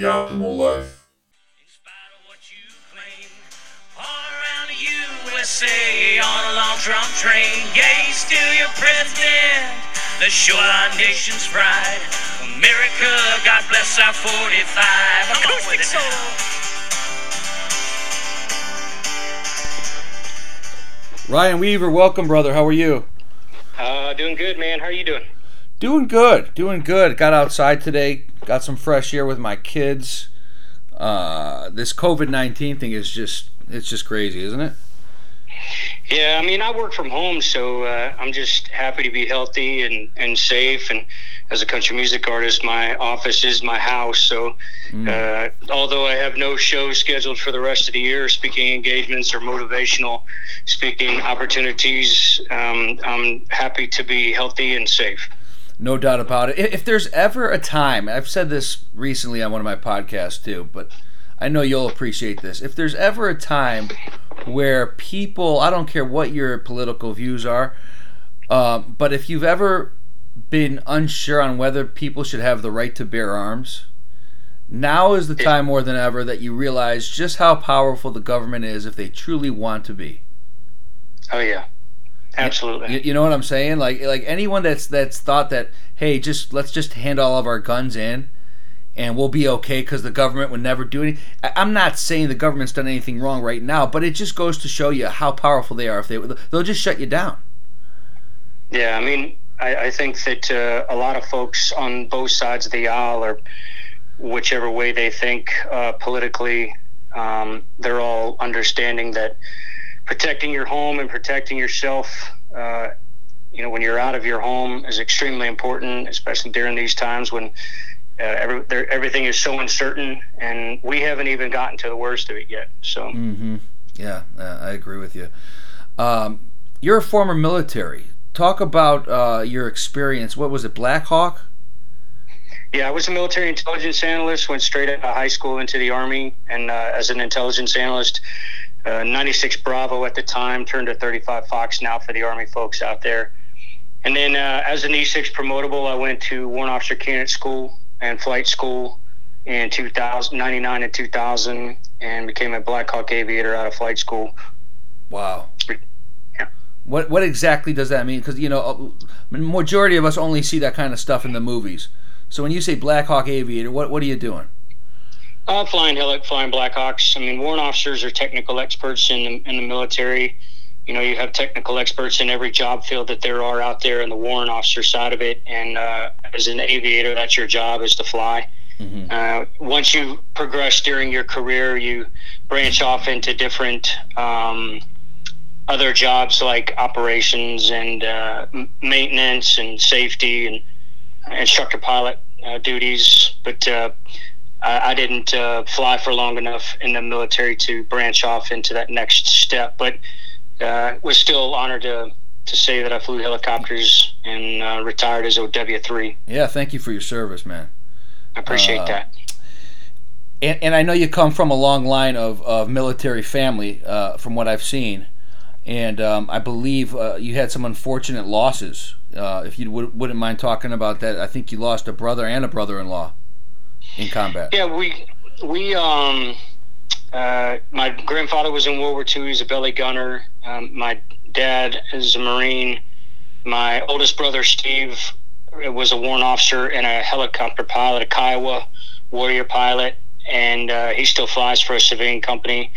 the optimal life. In spite of what you claim, all around the USA on a long Trump train. Yeah, still your president. The show our nation's pride. America, God bless our 45. Come on with it now. Ryan Weaver, welcome, brother. How are you? Uh, doing good, man. How are you doing? Doing good, doing good. Got outside today, got some fresh air with my kids. Uh, this COVID nineteen thing is just it's just crazy, isn't it? Yeah, I mean, I work from home, so uh, I'm just happy to be healthy and, and safe. And as a country music artist, my office is my house. So, uh, although I have no shows scheduled for the rest of the year, speaking engagements or motivational speaking opportunities, um, I'm happy to be healthy and safe. No doubt about it. If there's ever a time, I've said this recently on one of my podcasts too, but I know you'll appreciate this. If there's ever a time where people, I don't care what your political views are, um, but if you've ever been unsure on whether people should have the right to bear arms, now is the time more than ever that you realize just how powerful the government is if they truly want to be. Oh, yeah. Absolutely. You, you know what I'm saying? Like like anyone that's that's thought that hey, just let's just hand all of our guns in and we'll be okay because the government would never do anything. I'm not saying the government's done anything wrong right now, but it just goes to show you how powerful they are. If they they'll just shut you down. Yeah, I mean, I, I think that uh, a lot of folks on both sides of the aisle, or whichever way they think uh, politically, um, they're all understanding that protecting your home and protecting yourself, uh, you know, when you're out of your home is extremely important, especially during these times when uh, every, there, everything is so uncertain, and we haven't even gotten to the worst of it yet. So, Mm-hmm. Yeah, uh, I agree with you. Um, you're a former military. Talk about uh, your experience. What was it, Black Hawk? yeah, I was a military intelligence analyst. Went straight out of high school into the army, and uh, as an intelligence analyst, uh, 96 Bravo at the time turned to 35 Fox now for the Army folks out there. And then uh, as an E6 promotable, I went to Warrant Officer Candidate School and Flight School in 2000, 99 and 2000, and became a Black Hawk aviator out of flight school. Wow. Yeah. What what exactly does that mean? Because you know, a majority of us only see that kind of stuff in the movies. So when you say Black Hawk Aviator, what what are you doing? Uh, flying heli- flying Blackhawks. I mean, warrant officers are technical experts in the, in the military. You know, you have technical experts in every job field that there are out there in the warrant officer side of it. And uh, as an aviator, that's your job is to fly. Uh, once you progress during your career, you branch off into different um, other jobs like operations and uh, maintenance and safety and instructor pilot uh, duties. But uh, I, I didn't uh, fly for long enough in the military to branch off into that next step. But uh, was still honored to to say that I flew helicopters and uh, retired as CW three. Yeah, thank you for your service, man. I appreciate Uh, that. And, and I know you come from a long line of, of military family, uh, from what I've seen, and um, I believe uh, you had some unfortunate losses. Uh, if you would, wouldn't mind talking about that, I think you lost a brother and a brother-in-law in combat. Yeah, we we um uh, my grandfather was in World War II. He's a belly gunner. Um, my dad is a Marine. My oldest brother Steve was a warrant officer and a helicopter pilot, a Kiowa warrior pilot, and uh, he still flies for a civilian company.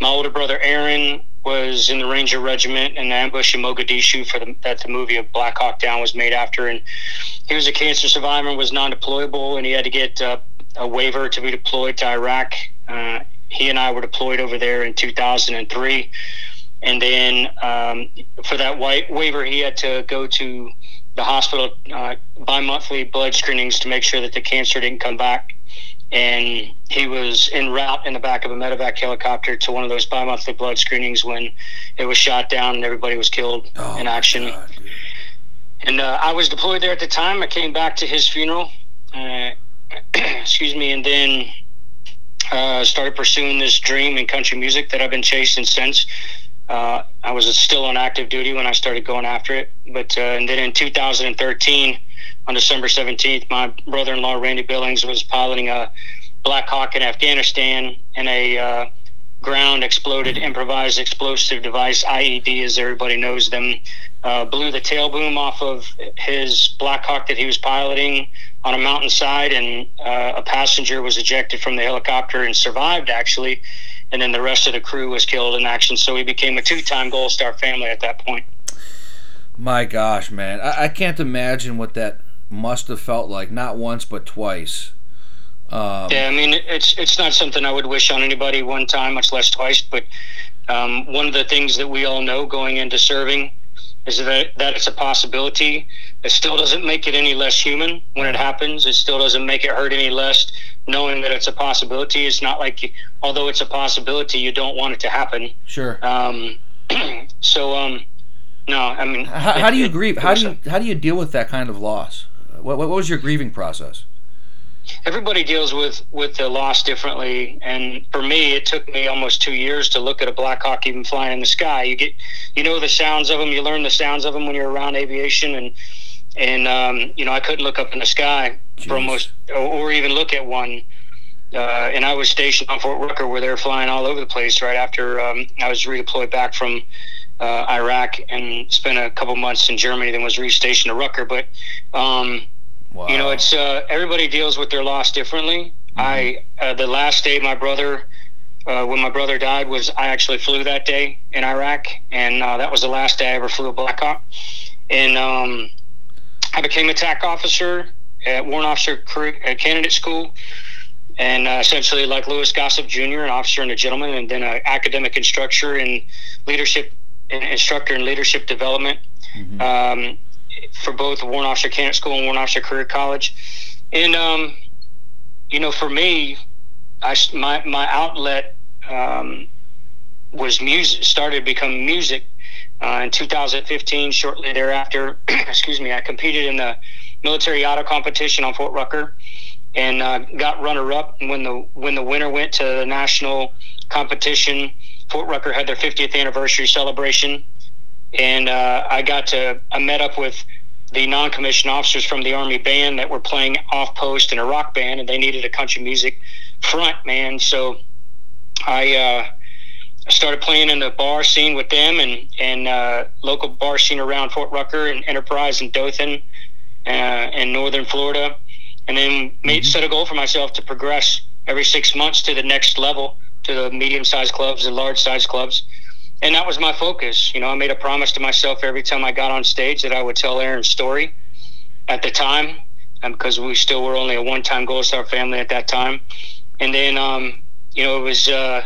My older brother Aaron was in the Ranger Regiment in the ambush in Mogadishu for the, that the movie of Black Hawk Down was made after, and he was a cancer survivor and was non-deployable, and he had to get uh, a waiver to be deployed to Iraq. Uh, he and I were deployed over there in 2003, and then um, for that white waiver, he had to go to the hospital uh, bi-monthly blood screenings to make sure that the cancer didn't come back. And he was en route in the back of a medevac helicopter to one of those bi-monthly blood screenings when it was shot down and everybody was killed Oh, in action. God. And uh, I was deployed there at the time. I came back to his funeral. Uh, excuse me, and then uh, started pursuing this dream in country music that I've been chasing since. Uh, I was still on active duty when I started going after it, but uh, and then in 2013, on December 17th, my brother-in-law Randy Billings was piloting a Black Hawk in Afghanistan and a uh, ground exploded improvised explosive device IED, as everybody knows them, uh, blew the tail boom off of his Black Hawk that he was piloting on a mountainside, and uh, a passenger was ejected from the helicopter and survived actually, and then the rest of the crew was killed in action. So he became a two-time Gold Star family at that point. My gosh, man, I, I can't imagine what that must have felt like. Not once, but twice. Um, yeah, I mean, it's it's not something I would wish on anybody one time, much less twice. But um, one of the things that we all know going into serving is that that it's a possibility. It still doesn't make it any less human when it happens. It still doesn't make it hurt any less knowing that it's a possibility. It's not like, although it's a possibility, you don't want it to happen. Sure. Um, so, um, no, I mean, how, it, how do you grieve? How do you how do you deal with that kind of loss? What, what was your grieving process? Everybody deals with with the loss differently. And for me it took me almost two years to look at a black hawk even flying in the sky. You get you know the sounds of them you learn the sounds of them when you're around aviation. And and um, you know i couldn't look up in the sky Jeez. for almost or, or, even look at one. Uh, and i was stationed on fort rucker where they were flying all over the place right after um, i was redeployed back from uh, iraq and spent a couple months in germany then was restationed to rucker but um, Wow. You know, it's uh, everybody deals with their loss differently. Mm-hmm. I uh, the last day my brother uh, when my brother died was I actually flew that day in Iraq, and uh, that was the last day I ever flew a Black Hawk. And um, I became a TAC officer at Warrant Officer at Candidate School, and uh, essentially like Louis Gossett Jr., an officer and a gentleman, and then an academic instructor in leadership, instructor in leadership development. Mm-hmm. Um, for both Warrant Officer Candidate School and Warrant Officer Career College. And, um, you know, for me, I, my, my outlet um, was music, started to become music uh, in 2015. Shortly thereafter, excuse me, I competed in the military auto competition on Fort Rucker and uh, got runner up. When the when the winner went to the national competition, Fort Rucker had their 50th anniversary celebration, and uh, I got to I met up with the non-commissioned officers from the army band that were playing off post in a rock band, and they needed a country music front man. So I uh, started playing in the bar scene with them and and uh, local bar scene around Fort Rucker and Enterprise and Dothan uh, in northern Florida, and then made mm-hmm. set a goal for myself to progress every six months to the next level to the medium-sized clubs and large-sized clubs and that was my focus. You know, I made a promise to myself every time I got on stage that I would tell Aaron's story at the time, and because we still were only a one-time Gold Star family at that time. And then, um, you know, it was uh,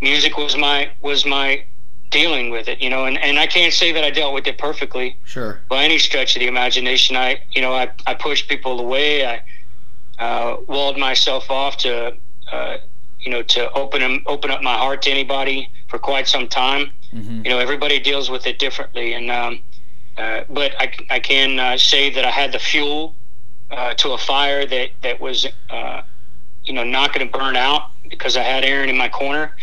music was my was my dealing with it. You know, and, and I can't say that I dealt with it perfectly. Sure. By any stretch of the imagination, I you know I I pushed people away. I uh, walled myself off to. Uh, you know, to open open up my heart to anybody for quite some time. Mm-hmm. You know, everybody deals with it differently, and um, uh, but I, I can uh, say that I had the fuel uh, to a fire that that was uh, you know not going to burn out because I had Aaron in my corner,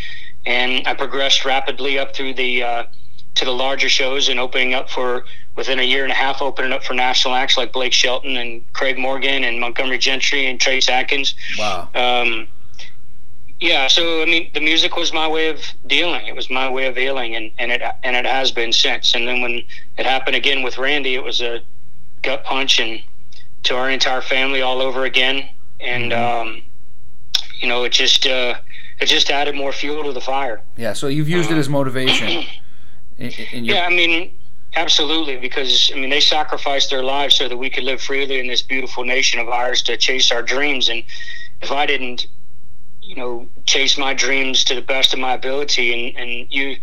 and I progressed rapidly up through the uh, to the larger shows and opening up for within a year and a half opening up for national acts like Blake Shelton and Craig Morgan and Montgomery Gentry and Trace Atkins. Wow. Um, yeah so i mean the music was my way of dealing. It was my way of healing and, and it and it has been since. And then when it happened again with randy it was a gut punch and to our entire family all over again. And mm-hmm. um, you know it just uh, it just added more fuel to the fire. Yeah so you've used it as motivation in, in your... yeah i mean absolutely because i mean they sacrificed their lives so that we could live freely in this beautiful nation of ours to chase our dreams. And if i didn't you know, chase my dreams to the best of my ability and, and you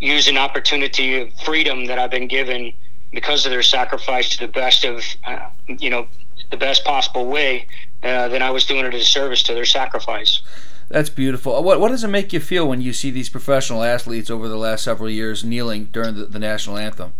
use an opportunity of freedom that I've been given because of their sacrifice to the best of, uh, you know, the best possible way, uh, then I was doing it as a service to their sacrifice. That's beautiful. What what does it make you feel when you see these professional athletes over the last several years kneeling during the, the national anthem?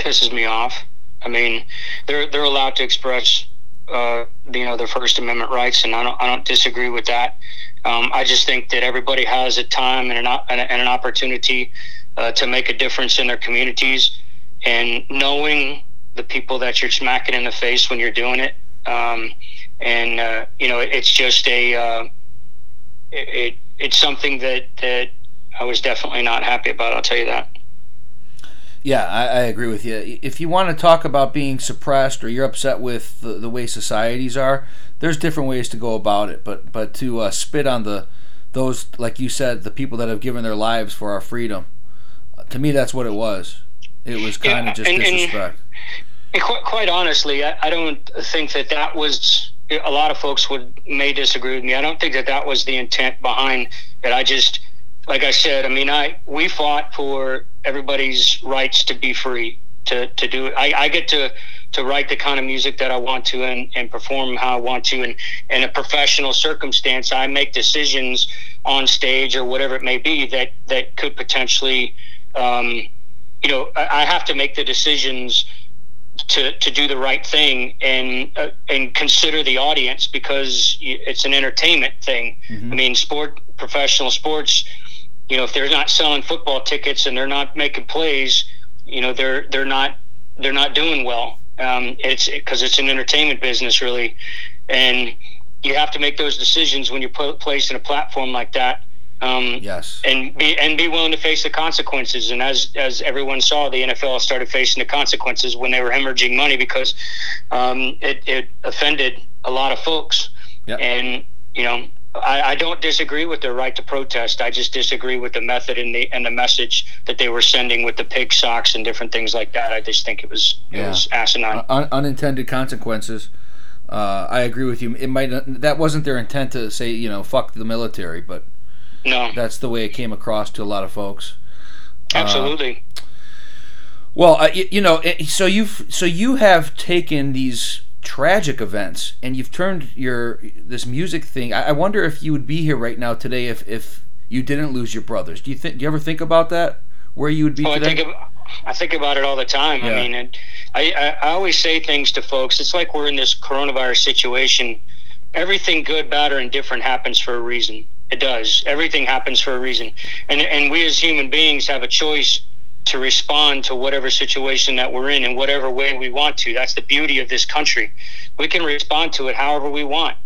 Pisses me off. I mean, they're they're allowed to express, uh, you know, their First Amendment rights, and I don't I don't disagree with that. Um, I just think that everybody has a time and an, and an opportunity uh, to make a difference in their communities. And knowing the people that you're smacking in the face when you're doing it. Um, and, uh, you know, it's just a, uh, it, it it's something that that I was definitely not happy about. I'll tell you that. Yeah, I, I, agree with you. If you want to talk about being suppressed or you're upset with the, the way societies are, there's different ways to go about it. But but to uh, spit on the those like you said, the people that have given their lives for our freedom, to me that's what it was. It was kind yeah, of just and, disrespect. And, quite, quite honestly, I, I don't think that that was. A lot of folks would may disagree with me. I don't think that that was the intent behind it. I just like I said, I mean, I we fought for everybody's rights to be free to, to do it. I, I get to to write the kind of music that I want to and, and perform how I want to. And in a professional circumstance, I make decisions on stage or whatever it may be that that could potentially, um, you know, I, I have to make the decisions to, to do the right thing and uh, and consider the audience because it's an entertainment thing. Mm-hmm. I mean, sport professional sports you know, if they're not selling football tickets and they're not making plays, you know, they're they're not they're not doing well. Um, it's because it's an entertainment business, really, and you have to make those decisions when you're put, placed in a platform like that. Um, yes, and be and be willing to face the consequences. And as as everyone saw, the NFL started facing the consequences when they were hemorrhaging money because um, it, it offended a lot of folks. Yep. And you know, I, I, don't disagree with their right to protest. I just disagree with the method and the and the message that they were sending with the pig socks and different things like that. I just think it was it yeah. was asinine. Un- unintended consequences. Uh, I agree with you. It might that wasn't their intent to say you know fuck the military, but no, that's the way it came across to a lot of folks. Absolutely. Uh, well, uh, you, you know, so you've so you have taken these tragic events, and you've turned your this music thing. I, I wonder if you would be here right now today if if you didn't lose your brothers. Do you think? Do you ever think about that? Where you would be oh, today? I think, of, I think about it all the time. Yeah. I mean, it, I, I I always say things to folks. It's like we're in this coronavirus situation. Everything good, bad, or indifferent happens for a reason. It does. Everything happens for a reason, and and we as human beings have a choice to respond to whatever situation that we're in in whatever way we want to. That's the beauty of this country. We can respond to it however we want.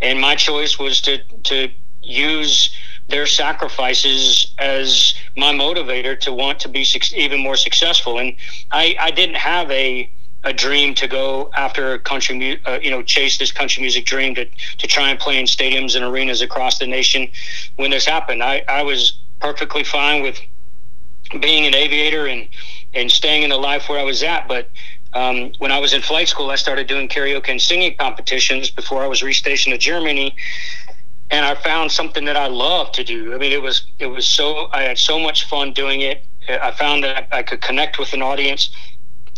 And my choice was to to use their sacrifices as my motivator to want to be even more successful. And I, I didn't have a a dream to go after a country, uh, you know, chase this country music dream to, to try and play in stadiums and arenas across the nation when this happened. I, I was perfectly fine with being an aviator and and staying in the life where I was at. But um, when I was in flight school, I started doing karaoke and singing competitions before I was restationed to Germany. And I found something that I love to do. I mean, it was it was so I had so much fun doing it. I found that I could connect with an audience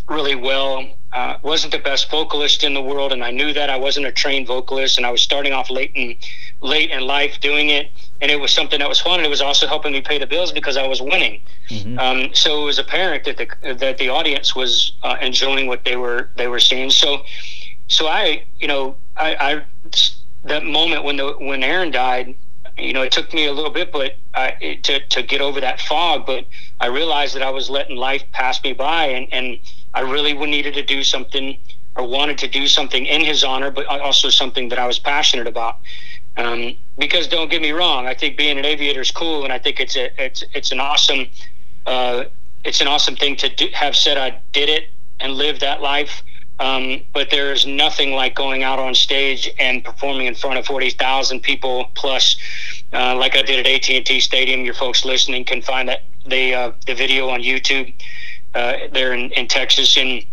really well. Uh, wasn't the best vocalist in the world, and I knew that I wasn't a trained vocalist, and I was starting off late in late in life doing it and it was something that was fun. And it was also helping me pay the bills because I was winning. Mm-hmm. Um, so it was apparent that the that the audience was uh, enjoying what they were they were seeing. So so I you know I, I that moment when the when Aaron died, you know, it took me a little bit, but I, it, to to get over that fog. But I realized that I was letting life pass me by, and and I really needed to do something or wanted to do something in his honor, but also something that I was passionate about. Um, because don't get me wrong, I think being an aviator is cool, and I think it's a it's it's an awesome uh, it's an awesome thing to do, have said I did it and live that life. Um, but there's nothing like going out on stage and performing in front of forty thousand people plus, uh, like I did at AT and T Stadium. Your folks listening can find that the uh, the video on YouTube uh, there in, in Texas, and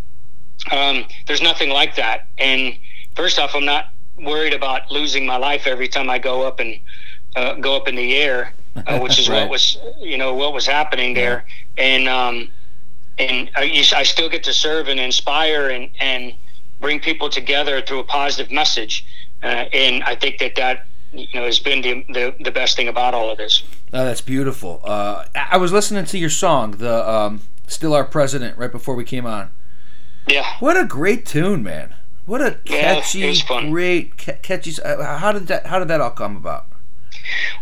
um, there's nothing like that. And first off, I'm not worried about losing my life every time I go up and uh, go up in the air, uh, which is right. what was you know what was happening there, yeah. and um, and I, I still get to serve and inspire and and bring people together through a positive message, uh, and I think that that you know has been the, the, the best thing about all of this. Oh, that's beautiful. Uh, I was listening to your song, the um, "Still Our President," right before we came on. Yeah. What a great tune, man. What a catchy, yeah, great, catchy. Uh, how did that? How did that all come about?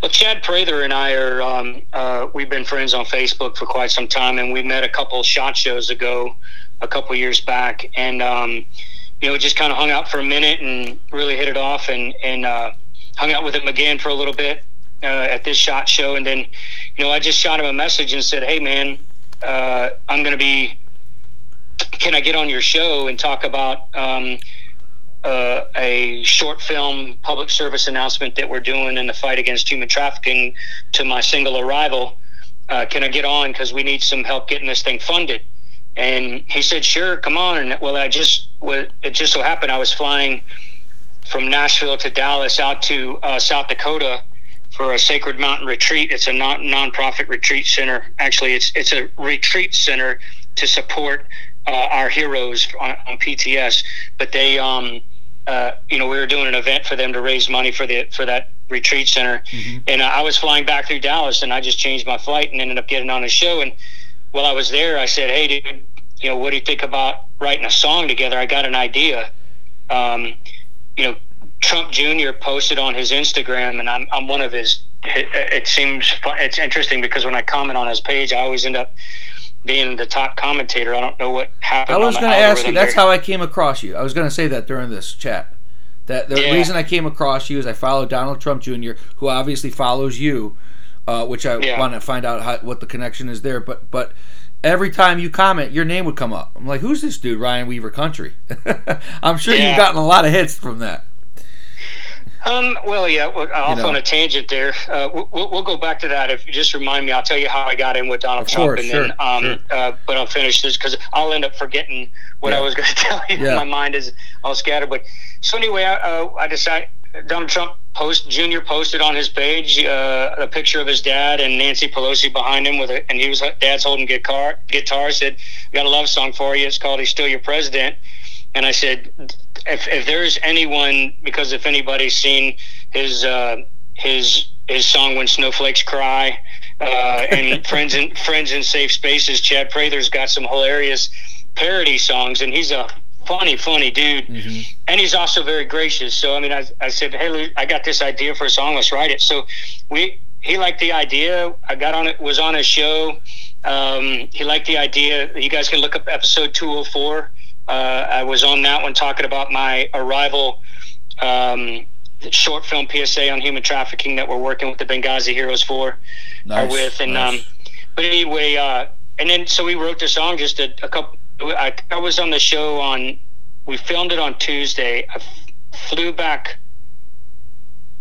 Well, Chad Prather and I are um, uh, we've been friends on Facebook for quite some time, and we met a couple SHOT Shows ago, a couple years back, and um, you know just kind of hung out for a minute and really hit it off, and and uh, hung out with him again for a little bit, uh, at this SHOT Show, and then you know I just shot him a message and said, hey man, uh, I'm going to be. Can I get on your show and talk about um, uh, a short film public service announcement that we're doing in the fight against human trafficking to my single arrival? Uh, can I get on because we need some help getting this thing funded? And he said, sure, come on. And well, I just, it just so happened I was flying from Nashville to Dallas out to uh, South Dakota for a Sacred Mountain retreat. It's a non nonprofit retreat center. Actually, it's it's a retreat center to support uh, our heroes on, on, PTS. But they, um, uh, you know, we were doing an event for them to raise money for the for that retreat center. Mm-hmm. And I was flying back through Dallas, and I just changed my flight and ended up getting on a show. And while I was there, I said, "Hey, dude, you know, what do you think about writing a song together? I got an idea." Um, you know, Trump Jr. posted on his Instagram, and I'm I'm one of his. It, it seems it's interesting because when I comment on his page, I always end up being the top commentator. I don't know what happened. I was going to ask you. That's how I came across you. I was going to say that during this chat. That the yeah. reason I came across you is I follow Donald Trump Jr., who obviously follows you, uh, which I yeah. want to find out how, what the connection is there. But but every time you comment, your name would come up. I'm like, who's this dude, Ryan Weaver Country? I'm sure yeah. you've gotten a lot of hits from that. Um, well, yeah, well, off you know. on a tangent there. Uh, we'll, we'll, go back to that. If you just remind me, I'll tell you how I got in with Donald Trump, and sure, then, um, sure. uh, but I'll finish this because I'll end up forgetting what yeah. I was going to tell you. Yeah. My mind is all scattered. But so anyway, I, uh, I decided Donald Trump post Junior posted on his page uh, a picture of his dad and Nancy Pelosi behind him with it, and he was dad's holding guitar. Guitar said, We "Got a love song for you. It's called He's Still Your President." And I said, if, if there's anyone, because if anybody's seen his uh, his his song "When Snowflakes Cry" uh, and "Friends in Friends in Safe Spaces," Chad Prather's got some hilarious parody songs, and he's a funny, funny dude, mm-hmm. and he's also very gracious. So I mean, I, I said, "Hey, Lou, I got this idea for a song. Let's write it." So we he liked the idea. I got on it, was on a show. Um, he liked the idea. You guys can look up episode 204. Uh, I was on that one talking about my arrival um, short film PSA on human trafficking that we're working with the Benghazi Heroes for, nice, with, and nice. um, but anyway, uh, and then so we wrote the song just a, a couple I, I was on the show on. We filmed it on Tuesday. I flew back.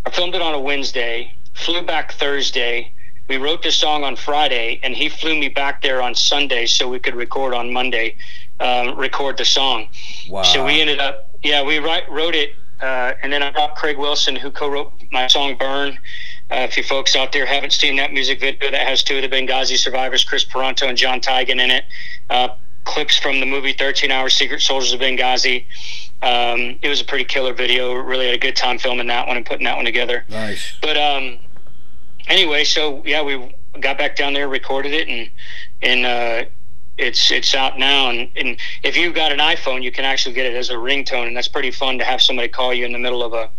I filmed it on a Wednesday. Flew back Thursday. We wrote the song on Friday, and he flew me back there on Sunday so we could record on Monday. Um, record the song. Wow. So we ended up. Yeah, we write, wrote it, uh, and then I brought Craig Wilson, who co-wrote my song "Burn." Uh, if you folks out there haven't seen that music video, that has two of the Benghazi survivors, Kris Paronto and John Tiegen, in it. Uh, clips from the movie 13 Hours Secret Soldiers of Benghazi. Um, it was a pretty killer video. Really had a good time filming that one and putting that one together. Nice. But um, anyway, so yeah, we got back down there, recorded it, and and uh, it's it's out now. And, and if you've got an iPhone, you can actually get it as a ringtone, and that's pretty fun to have somebody call you in the middle of a,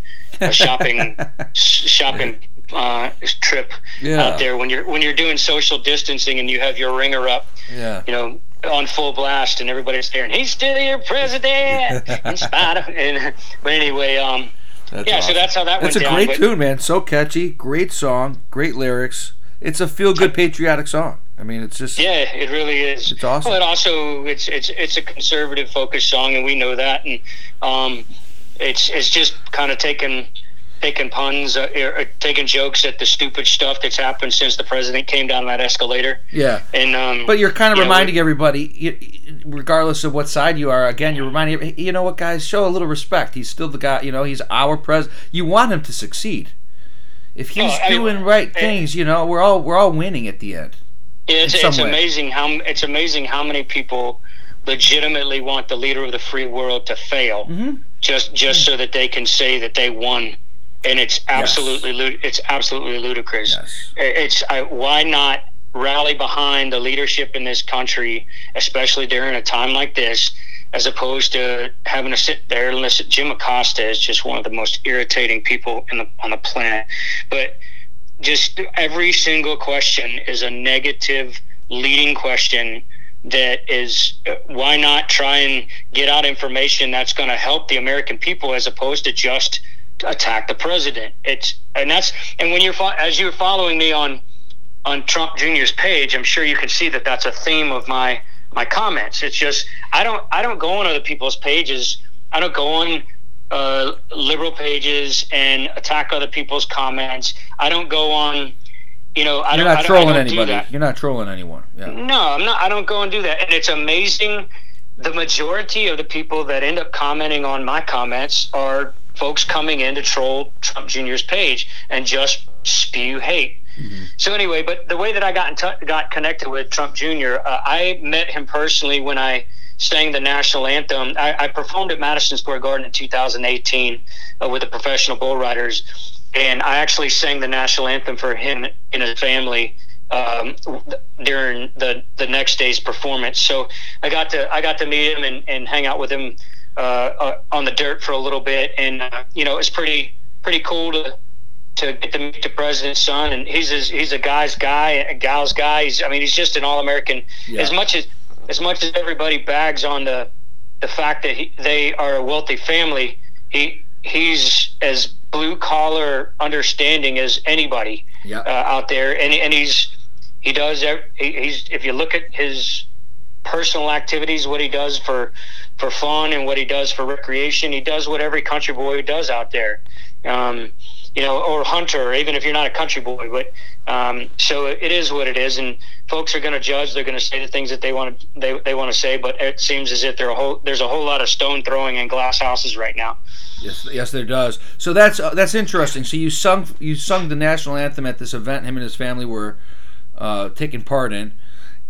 a shopping shopping uh, trip yeah. out there when you're when you're doing social distancing and you have your ringer up. Yeah. You know, on full blast and everybody's there and he's still your president in spite of and, but anyway um that's yeah awesome. so that's how that that's went a great tune man so catchy great song great lyrics it's a feel good patriotic song I mean, it's just yeah, it really is. It's awesome. But also, it's it's it's a conservative focused song, and we know that. And um, it's it's just kind of taken taking puns, uh, er, er, taking jokes at the stupid stuff that's happened since the president came down that escalator. Yeah, and um, but you're kind of reminding know, everybody, regardless of what side you are. Again, you're reminding you know what, guys, show a little respect. He's still the guy. You know, he's our president. You want him to succeed. If he's oh, doing right things, you know, we're all we're all winning at the end. It's, it's amazing how it's amazing how many people legitimately want the leader of the free world to fail, mm-hmm. just just mm-hmm. so that they can say that they won and it's absolutely yes. it's absolutely ludicrous. Yes. It's I, why not rally behind the leadership in this country, especially during a time like this, as opposed to having to sit there and listen. Jim Acosta is just one of the most irritating people in the, on the planet. But just every single question is a negative leading question that is uh, why not try and get out information that's going to help the American people as opposed to just attack the president. It's and that's and when you're as you're following me on on Trump Jr.'s page, I'm sure you can see that that's a theme of my my comments. It's just I don't I don't go on other people's pages. I don't go on uh, liberal pages and attack other people's comments. I don't go on. You know, I You're don't. not I don't- trolling I don't do anybody. You're not trolling anyone. Yeah. No, I'm not. I don't go and do that. And it's amazing. The majority of the people that end up commenting on my comments are folks coming in to troll Trump Jr.'s page and just spew hate. So anyway, but the way that I got in t- got connected with Trump Jr., uh, I met him personally when I sang the national anthem. I, I performed at Madison Square Garden in 2018 uh, with the professional bull riders, and I actually sang the national anthem for him and his family um, during the the next day's performance. So I got to I got to meet him and, and hang out with him uh, uh, on the dirt for a little bit, and uh, you know it's pretty pretty cool to to get to meet the president's son, and he's a, he's a guy's guy, a gal's guy. He's I mean he's just an all American. Yeah. As much as as much as everybody bags on the the fact that he, they are a wealthy family, he he's as blue collar understanding as anybody Yeah. uh, out there, and and he's he does he, he's if you look at his personal activities, what he does for for fun and what he does for recreation, he does what every country boy does out there. Um, you know, or hunter, even if you're not a country boy, but um, so it is what it is, and folks are going to judge. They're going to say the things that they want to they, they want to say, but it seems as if there a whole there's a whole lot of stone throwing in glass houses right now. Yes, yes, there does. So that's uh, that's interesting. So you sung you sung the national anthem at this event. Him and his family were uh, taking part in,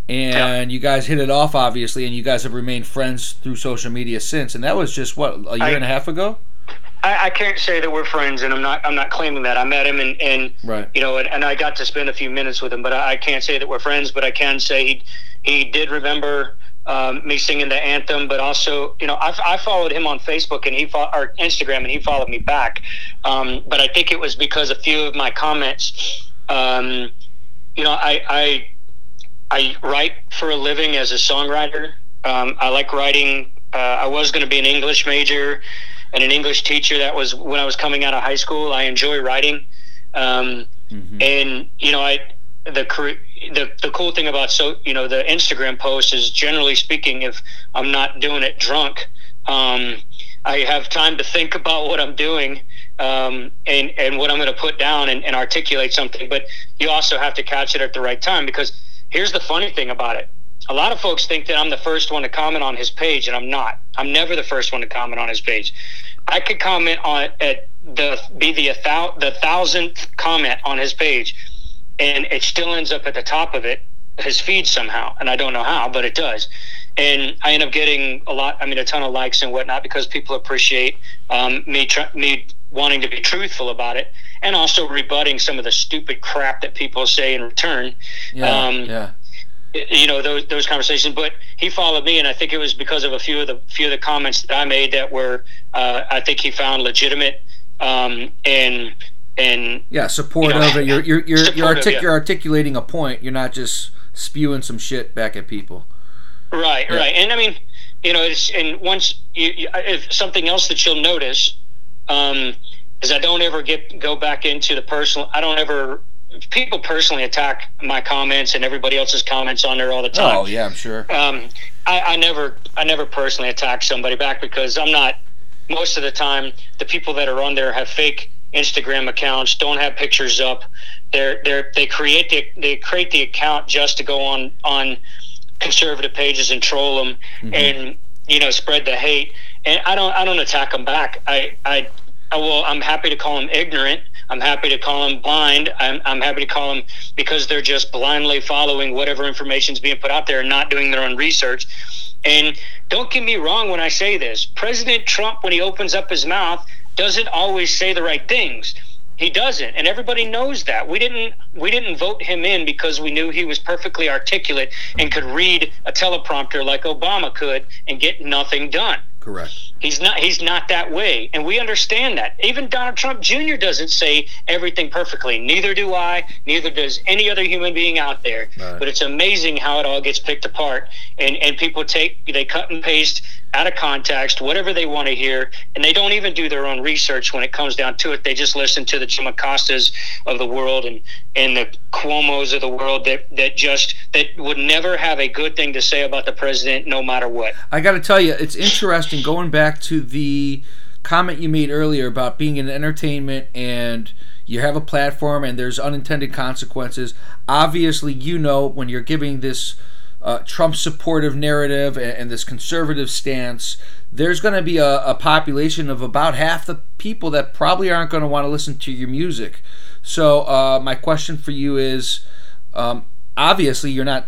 and you guys hit it off obviously, and you guys have remained friends through social media since. And that was just what a year I- and a half ago. I, I can't say that we're friends, and I'm not. I'm not claiming that. I met him, and, and Right. you know, and, and I got to spend a few minutes with him. But I, I can't say that we're friends. But I can say he he did remember um, me singing the anthem. But also, you know, I, I followed him on Facebook and he fo- or Instagram, and he followed me back. Um, but I think it was because a few of my comments. Um, you know, I, I I write for a living as a songwriter. Um, I like writing. Uh, I was going to be an English major and an English teacher. That was when I was coming out of high school. I enjoy writing, um, Mhm. and you know, I the the the cool thing about so you know the Instagram post is generally speaking, if I'm not doing it drunk, um, I have time to think about what I'm doing. Um, and, and what I'm going to put down and, and articulate something, but you also have to catch it at the right time because here's the funny thing about it. A lot of folks think that I'm the first one to comment on his page, and I'm not. I'm never the first one to comment on his page. I could comment on at the be the the thousandth comment on his page, and it still ends up at the top of it, his feed somehow, and I don't know how, but it does. And I end up getting a lot. I mean, a ton of likes and whatnot because people appreciate um, me tr- me wanting to be truthful about it, and also rebutting some of the stupid crap that people say in return Yeah. um, yeah. you know those those conversations. But he followed me, and I think it was because of a few of the few of the comments that I made that were uh, I think he found legitimate um, and and Yeah. Supportive. You know, you're you're you're, you're, artic- yeah. you're articulating a point. You're not just spewing some shit back at people. right Yeah. right. And I mean, you know, it's and once you, you if something else that you'll notice um, is I don't ever get go back into the personal. I don't ever. People personally attack my comments and everybody else's comments on there all the time. Oh yeah, I'm sure. um, I, I never I never personally attack somebody back because I'm not most of the time the people that are on there have fake Instagram accounts, don't have pictures up. They're they're they create the they create the account just to go on on conservative pages and troll them and you know spread the hate. And I don't I don't attack them back. I I, I will I'm happy to call them ignorant. I'm happy to call them blind. I'm, I'm happy to call them because they're just blindly following whatever information is being put out there and not doing their own research. And don't get me wrong when I say this. President Trump, when he opens up his mouth, doesn't always say the right things. He doesn't, and everybody knows that. We didn't we didn't vote him in because we knew he was perfectly articulate and could read a teleprompter like Obama could and get nothing done. Correct. He's not he's not that way. And we understand that. Even Donald Trump Jr. doesn't say everything perfectly. Neither do I, neither does any other human being out there. Right. But it's amazing how it all gets picked apart and, and people take they cut and paste out of context, whatever they want to hear, and they don't even do their own research when it comes down to it. They just listen to the Jim Acostas of the world and and the Cuomo's of the world that that just that would never have a good thing to say about the president, no matter what. I got to tell you, it's interesting going back to the comment you made earlier about being in entertainment and you have a platform and there's unintended consequences. Obviously, you know when you're giving this uh, Trump supportive narrative and, and, this conservative stance, there's going to be a, a, population of about half the people that probably aren't going to want to listen to your music. So, uh, my question for you is um, obviously, you're not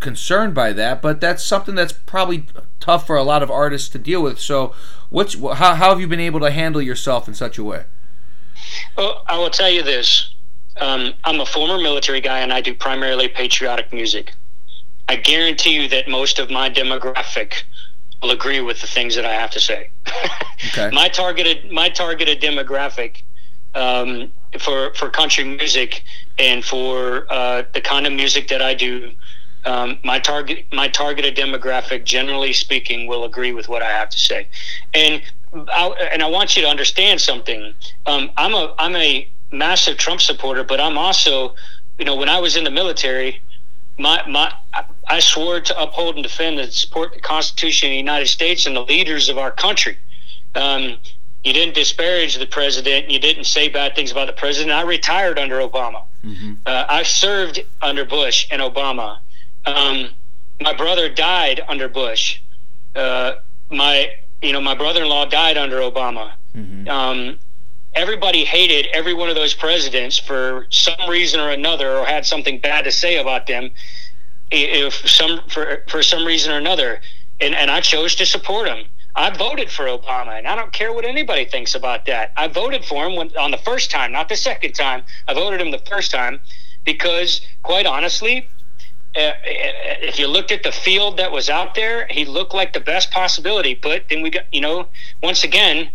concerned by that, but that's something that's probably tough for a lot of artists to deal with. So, what's how, how have you been able to handle yourself in such a way? Well, I will tell you this. Um, I'm a former military guy and I do primarily patriotic music. I guarantee you that most of my demographic will agree with the things that I have to say. Okay. my targeted my targeted demographic um, for for country music and for uh, the kind of music that I do, um, my target my targeted demographic, generally speaking, will agree with what I have to say. And I, and I want you to understand something. Um, I'm a I'm a massive Trump supporter, but I'm also, you know, when I was in the military, my my I swore to uphold and defend and support the Constitution of the United States and the leaders of our country. Um, you didn't disparage the president. You didn't say bad things about the president. I retired under Obama. Mm-hmm. Uh, I served under Bush and Obama. Um, my brother died under Bush. Uh, my you know, my brother-in-law died under Obama. Mm-hmm. Um, everybody hated every one of those presidents for some reason or another, or had something bad to say about them, if some for for some reason or another. And and I chose to support him. I voted for Obama, and I don't care what anybody thinks about that. I voted for him when, on the first time, not the second time. I voted him the first time because, quite honestly, uh, if you looked at the field that was out there, he looked like the best possibility. But then we got, you know, once again,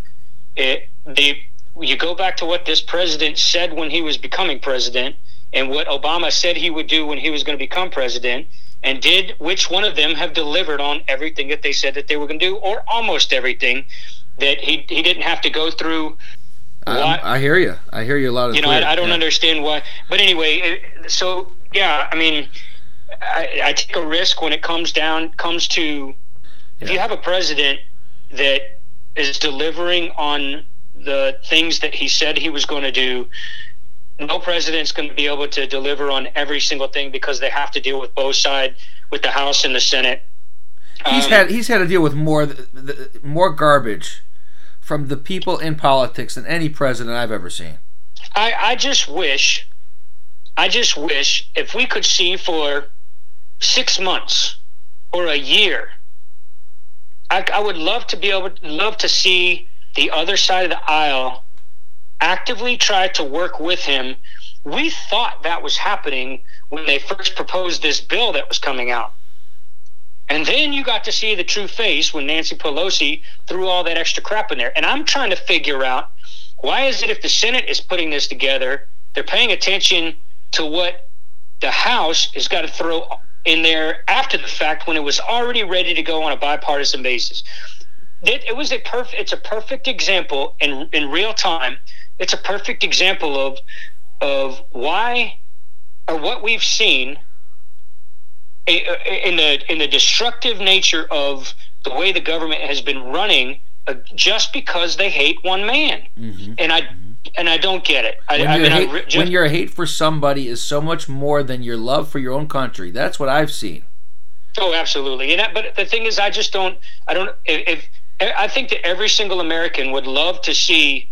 it, the you go back to what this president said when he was becoming president, and what Obama said he would do when he was going to become president, and did which one of them have delivered on everything that they said that they were going to do, or almost everything that he he didn't have to go through. Um, why, I hear you. I hear you a lot of. You know, I, I, don't yeah. understand why, but anyway, so yeah, I mean I, I take a risk when it comes down comes to if you have a president that is delivering on the things that he said he was going to do no president's going to be able to deliver on every single thing because they have to deal with both sides with the house and the senate he's um, had he's had to deal with more more garbage from the people in politics than any president i've ever seen i i just wish i just wish if we could see for six months or a year. I, I would love to be able love to see the other side of the aisle actively tried to work with him. We thought that was happening when they first proposed this bill that was coming out. And then you got to see the true face when Nancy Pelosi threw all that extra crap in there. And I'm trying to figure out why is it if the Senate is putting this together, they're paying attention to what the House has got to throw in there after the fact when it was already ready to go on a bipartisan basis. It, it was a perfect. It's a perfect example in in real time. It's a perfect example of of why or what we've seen in the in the destructive nature of the way the government has been running uh, just because they hate one man. Mm-hmm. And I mm-hmm. and I don't get it. I, when, I mean, hate, I, just, when your hate for somebody is so much more than your love for your own country, that's what I've seen. Oh, absolutely. And that, but the thing is, I just don't. I don't. If, if I think that every single American would love to see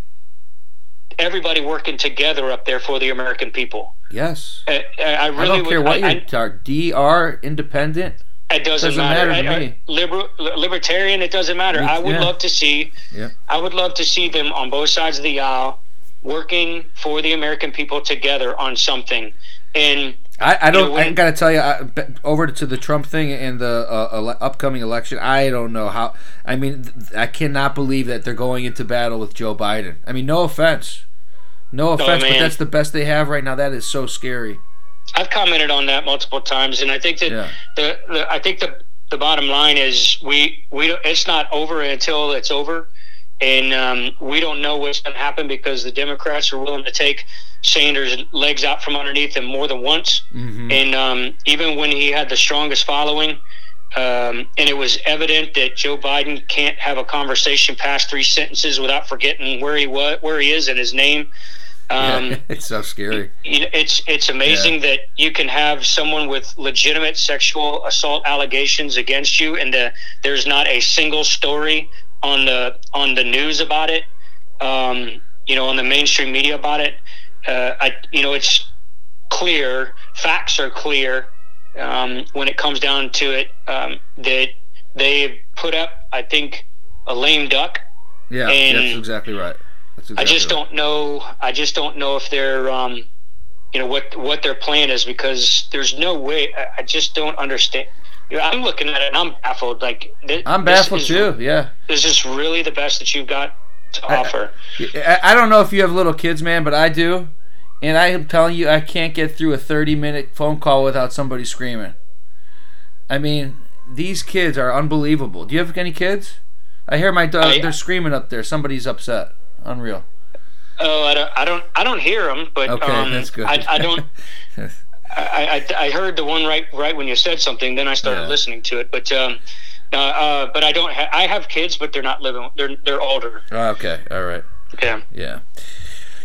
everybody working together up there for the American people. Yes. I, I really I don't care what I, you are. DR, independent. It doesn't, doesn't matter. matter to me. Liberal, libertarian, it doesn't matter. I would yeah. love to see. Yeah. I would love to see them on both sides of the aisle working for the American people together on something. And I, I don't. You know, when, I gotta tell you, I, over to the Trump thing and the uh, ele- upcoming election. I don't know how. I mean, I cannot believe that they're going into battle with Joe Biden. I mean, no offense, no offense, oh, but that's the best they have right now. That is so scary. I've commented on that multiple times, and I think that yeah. the, the I think the the bottom line is we we it's not over until it's over, and um, we don't know what's going to happen because the Democrats are willing to take Sanders' legs out from underneath him more than once, Mm-hmm. and um, even when he had the strongest following. Um, and it was evident that Joe Biden can't have a conversation past three sentences without forgetting where he was, where he is, and his name. Um, Yeah, it's so scary. it's it's amazing that you can have someone with legitimate sexual assault allegations against you, and the, there's not a single story on the on the news about it. Um, you know, on the mainstream media about it. Uh, I, you know, it's clear. Facts are clear um, when it comes down to it. Um, that they put up, I think, a lame duck. Yeah, And that's exactly right. That's exactly I just right. don't know. I just don't know if they're, um, you know, what what their plan is because there's no way. I, I just don't understand. I'm looking at it and I'm baffled. Like thi- I'm baffled is- too. Yeah. Is this really the best that you've got to I- offer? I, I don't know if you have little kids, man, but I do. And I am telling you, I can't get through a 30 minute phone call without somebody screaming. I mean, these kids are unbelievable. Do you have any kids? I hear my dog, I- they're screaming up there. Somebody's upset. Unreal. Oh, I don't. I don't. I don't hear them. But Okay, um, that's good. I, I don't. I, I, I heard the one right right when you said something. Then I started Yeah. listening to it. But um, uh, uh, but I don't. Ha- I have kids, but they're not living. They're they're older. okay, all right. Yeah. Yeah.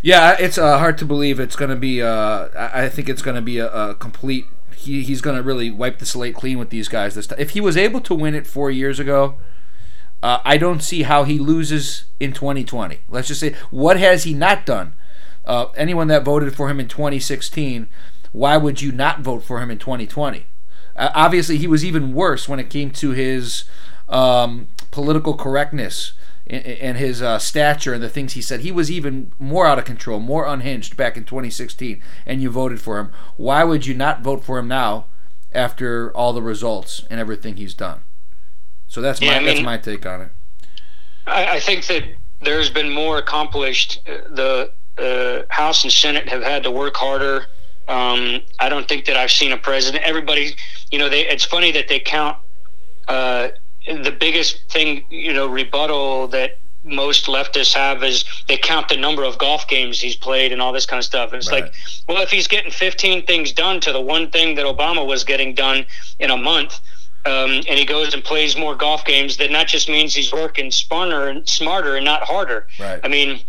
Yeah, it's uh, hard to believe it's going to be. Uh, I I think it's going to be a, a complete. He, he's going to really wipe the slate clean with these guys this time. If he was able to win it four years ago, uh, I don't see how he loses in 2020. Let's just say, what has he not done? Uh, anyone that voted for him in 2016, why would you not vote for him in 2020? Uh, obviously, he was even worse when it came to his um, political correctness and, and his uh, stature and the things he said. He was even more out of control, more unhinged back in 2016, and you voted for him. Why would you not vote for him now after all the results and everything he's done? So that's Yeah, my I that's my take on it. I, I think that there's been more accomplished. Uh, The uh, House and Senate have had to work harder. Um, I don't think that I've seen a president. Everybody, you know, they, it's funny that they count uh, the biggest thing, you know, rebuttal that most leftists have is they count the number of golf games he's played and all this kind of stuff. And it's Right. like, well, if he's getting 15 things done to the one thing that Obama was getting done in a month, um, and he goes and plays more golf games, that not just means he's working smarter and smarter and not harder. Right. I mean,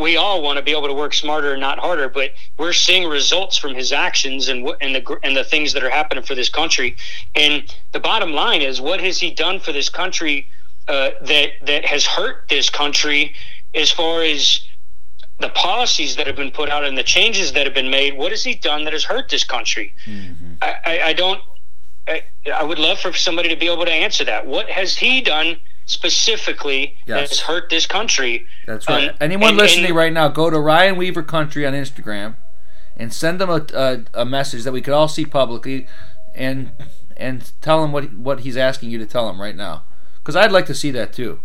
we all want to be able to work smarter and not harder, but we're seeing results from his actions and what and the and the things that are happening for this country. And the bottom line is, what has he done for this country uh, that that has hurt this country as far as the policies that have been put out and the changes that have been made? What has he done that has hurt this country? Mm-hmm. I, I, I don't. I, I would love for somebody to be able to answer that. What has he done specifically that Yes. has hurt this country? That's right. Um, Anyone and- listening and- right now, go to Ryan Weaver Country on Instagram and send them a, a, a message that we could all see publicly, and and tell him what what he's asking you to tell him right now, because I'd like to see that too.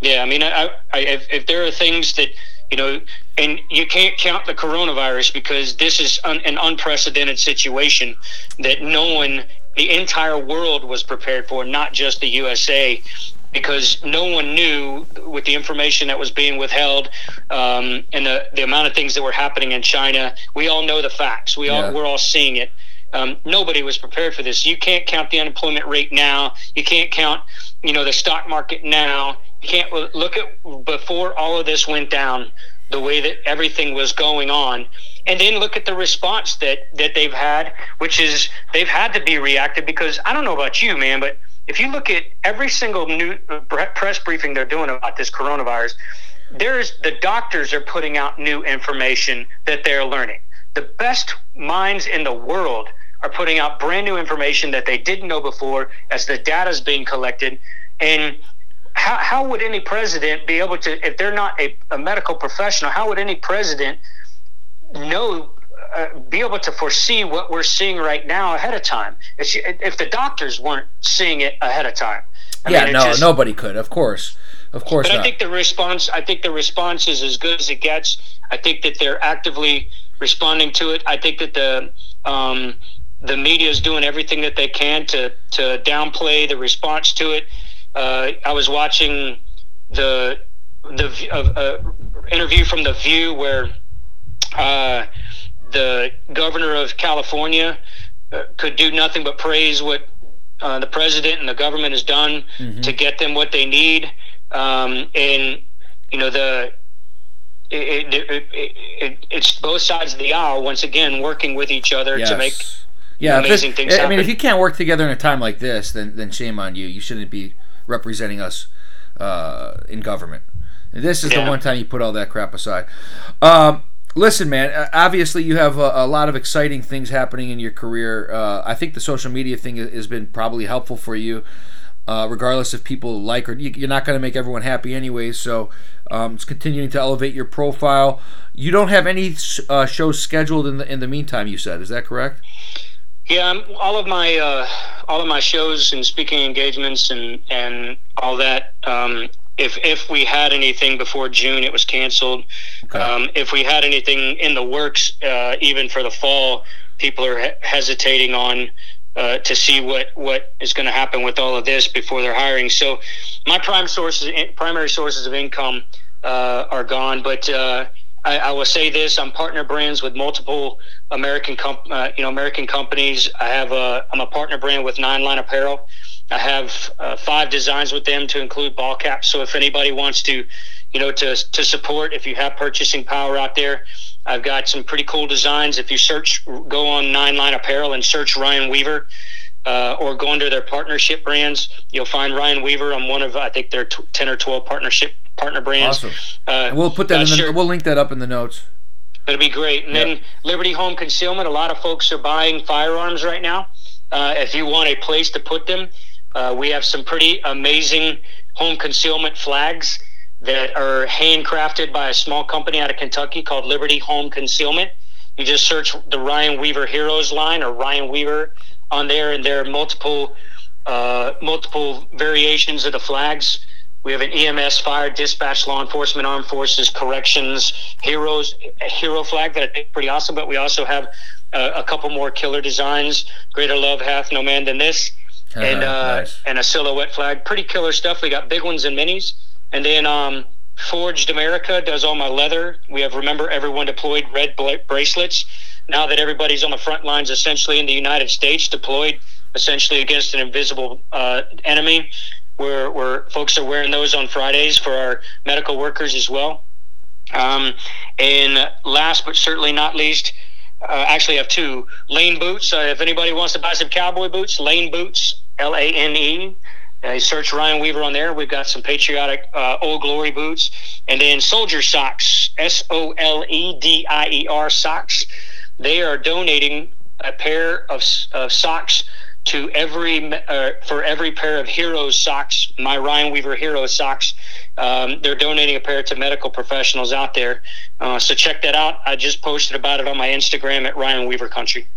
Yeah, I mean, I, I, if, if there are things that you know, and you can't count the coronavirus because this is un, an unprecedented situation that no one, the entire world was prepared for, not just the USA, because no one knew with the information that was being withheld um, and the, the amount of things that were happening in China. We all know the facts. We all Yeah. we're all seeing it. Um, nobody was prepared for this. You can't count the unemployment rate now. You can't count, you know, the stock market now. You can't look at before all of this went down, the way that everything was going on, and then look at the response that that they've had, which is they've had to be reactive because I don't know about you, man, but if you look at every single new uh, press briefing they're doing about this coronavirus, there's the doctors are putting out new information that they're learning. The best minds in the world are putting out brand new information that they didn't know before as the data is being collected. And how, how would any president be able to, if they're not a, a medical professional, how would any president know, uh, be able to foresee what we're seeing right now ahead of time? If, you, if the doctors weren't seeing it ahead of time. I yeah, mean, no, just- nobody could. Of course, of course but not. I think the response, I think the response is as good as it gets. I think that they're actively responding to it. I think that the um, the media is doing everything that they can to to downplay the response to it. Uh, I was watching the the uh, uh, interview from the View where uh, the governor of California uh, could do nothing but praise what uh, the president and the government has done mm-hmm. to get them what they need. Um, and you know the it, it, it, it's both sides of the aisle once again working with each other yes. to make yeah, amazing things. I happen. mean, if you can't work together in a time like this, then then shame on you. You shouldn't be representing us uh, in government. This is yeah. the one time you put all that crap aside. Um, listen, man. Obviously, you have a, a, lot of exciting things happening in your career. Uh, I think the social media thing has been probably helpful for you. Uh, regardless if people like or you're not going to make everyone happy anyway. So um, it's continuing to elevate your profile. You don't have any uh, shows scheduled in the in the meantime. You said is that correct? Yeah, I'm, all of my uh, all of my shows and speaking engagements and and all that. Um, if if we had anything before June, it was canceled. Okay. Um, if we had anything in the works, uh, even for the fall, people are he- hesitating on uh, to see what what is going to happen with all of this before they're hiring. So, my prime sources, primary sources of income, uh, are gone. But uh, I, I, will say this: I'm partner brands with multiple American, com- uh, you know, American companies. I have a I'm a partner brand with Nine Line Apparel. I have uh, five designs with them to include ball caps. So if anybody wants to, you know, to to support, if you have purchasing power out there, I've got some pretty cool designs. If you search, go on Nine Line Apparel and search Ryan Weaver, uh, or go under their partnership brands, you'll find Ryan Weaver on one of I think their t- ten or twelve partnership partner brands. Awesome. Uh, we'll put that in the, sure. we'll link that up in the notes. It'll be great. And yep. then Liberty Home Concealment. A lot of folks are buying firearms right now. Uh, if you want a place to put them, uh, we have some pretty amazing home concealment flags that are handcrafted by a small company out of Kentucky called Liberty Home Concealment. You just search the Ryan Weaver Heroes line or Ryan Weaver on there, and there are multiple uh, multiple variations of the flags. We have an EMS, fire, dispatch, law enforcement, armed forces, corrections, heroes, a hero flag that I think pretty awesome. But we also have uh, a couple more killer designs. Greater love hath no man than this, and uh, nice. and a silhouette flag. Pretty killer stuff. We got big ones and minis. And then um, Forged America does all my leather. We have Remember Everyone Deployed red bracelets. Now that everybody's on the front lines, essentially in the United States, deployed essentially against an invisible uh, enemy, where, where folks are wearing those on Fridays for our medical workers as well. Um, and last but certainly not least, uh, actually I have two lane boots. Uh, if anybody wants to buy some cowboy boots, lane boots, L A N E uh, search Ryan Weaver on there. We've got some patriotic uh, Old Glory boots, and then Soldier Socks, S O L E D I E R socks. They are donating a pair of, of socks to every uh, for every pair of Heroes socks. My Ryan Weaver Hero socks. Um, they're donating a pair to medical professionals out there. Uh, so check that out. I just posted about it on my Instagram at Ryan Weaver Country.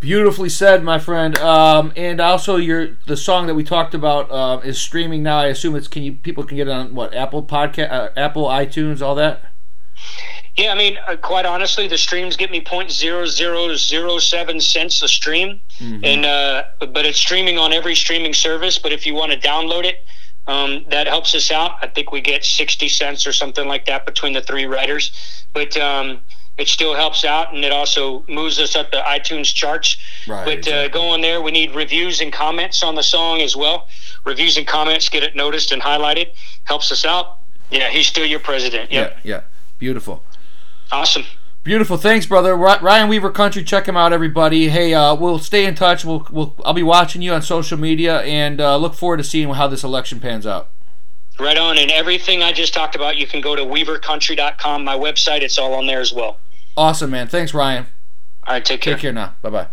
Beautifully said, my friend. Um, and also, your the song that we talked about uh, is streaming now. I assume it's can you people can get it on what Apple podcast, uh, Apple iTunes, all that. Yeah, I mean, uh, quite honestly, the streams get me point zero zero zero seven cents a stream, mm-hmm. and uh, but it's streaming on every streaming service. But if you want to download it, um, that helps us out. I think we get sixty cents or something like that between the three writers. But um, it still helps out and it also moves us up the iTunes charts. Right, but uh, exactly. uh, go on there. We need reviews and comments on the song as well. Reviews and comments get it noticed and highlighted. Helps us out. Yeah, he's still your president. Yep. Yeah, yeah. Beautiful. Awesome. Beautiful. Thanks, brother. Ryan Weaver Country. Check him out, everybody. Hey, uh, we'll stay in touch. We'll, we'll I'll be watching you on social media and uh, look forward to seeing how this election pans out. Right on. And everything I just talked about, you can go to weavercountry.com, my website. It's all on there as well. Awesome, man. Thanks, Ryan. All right, take care. Take care now. Bye bye.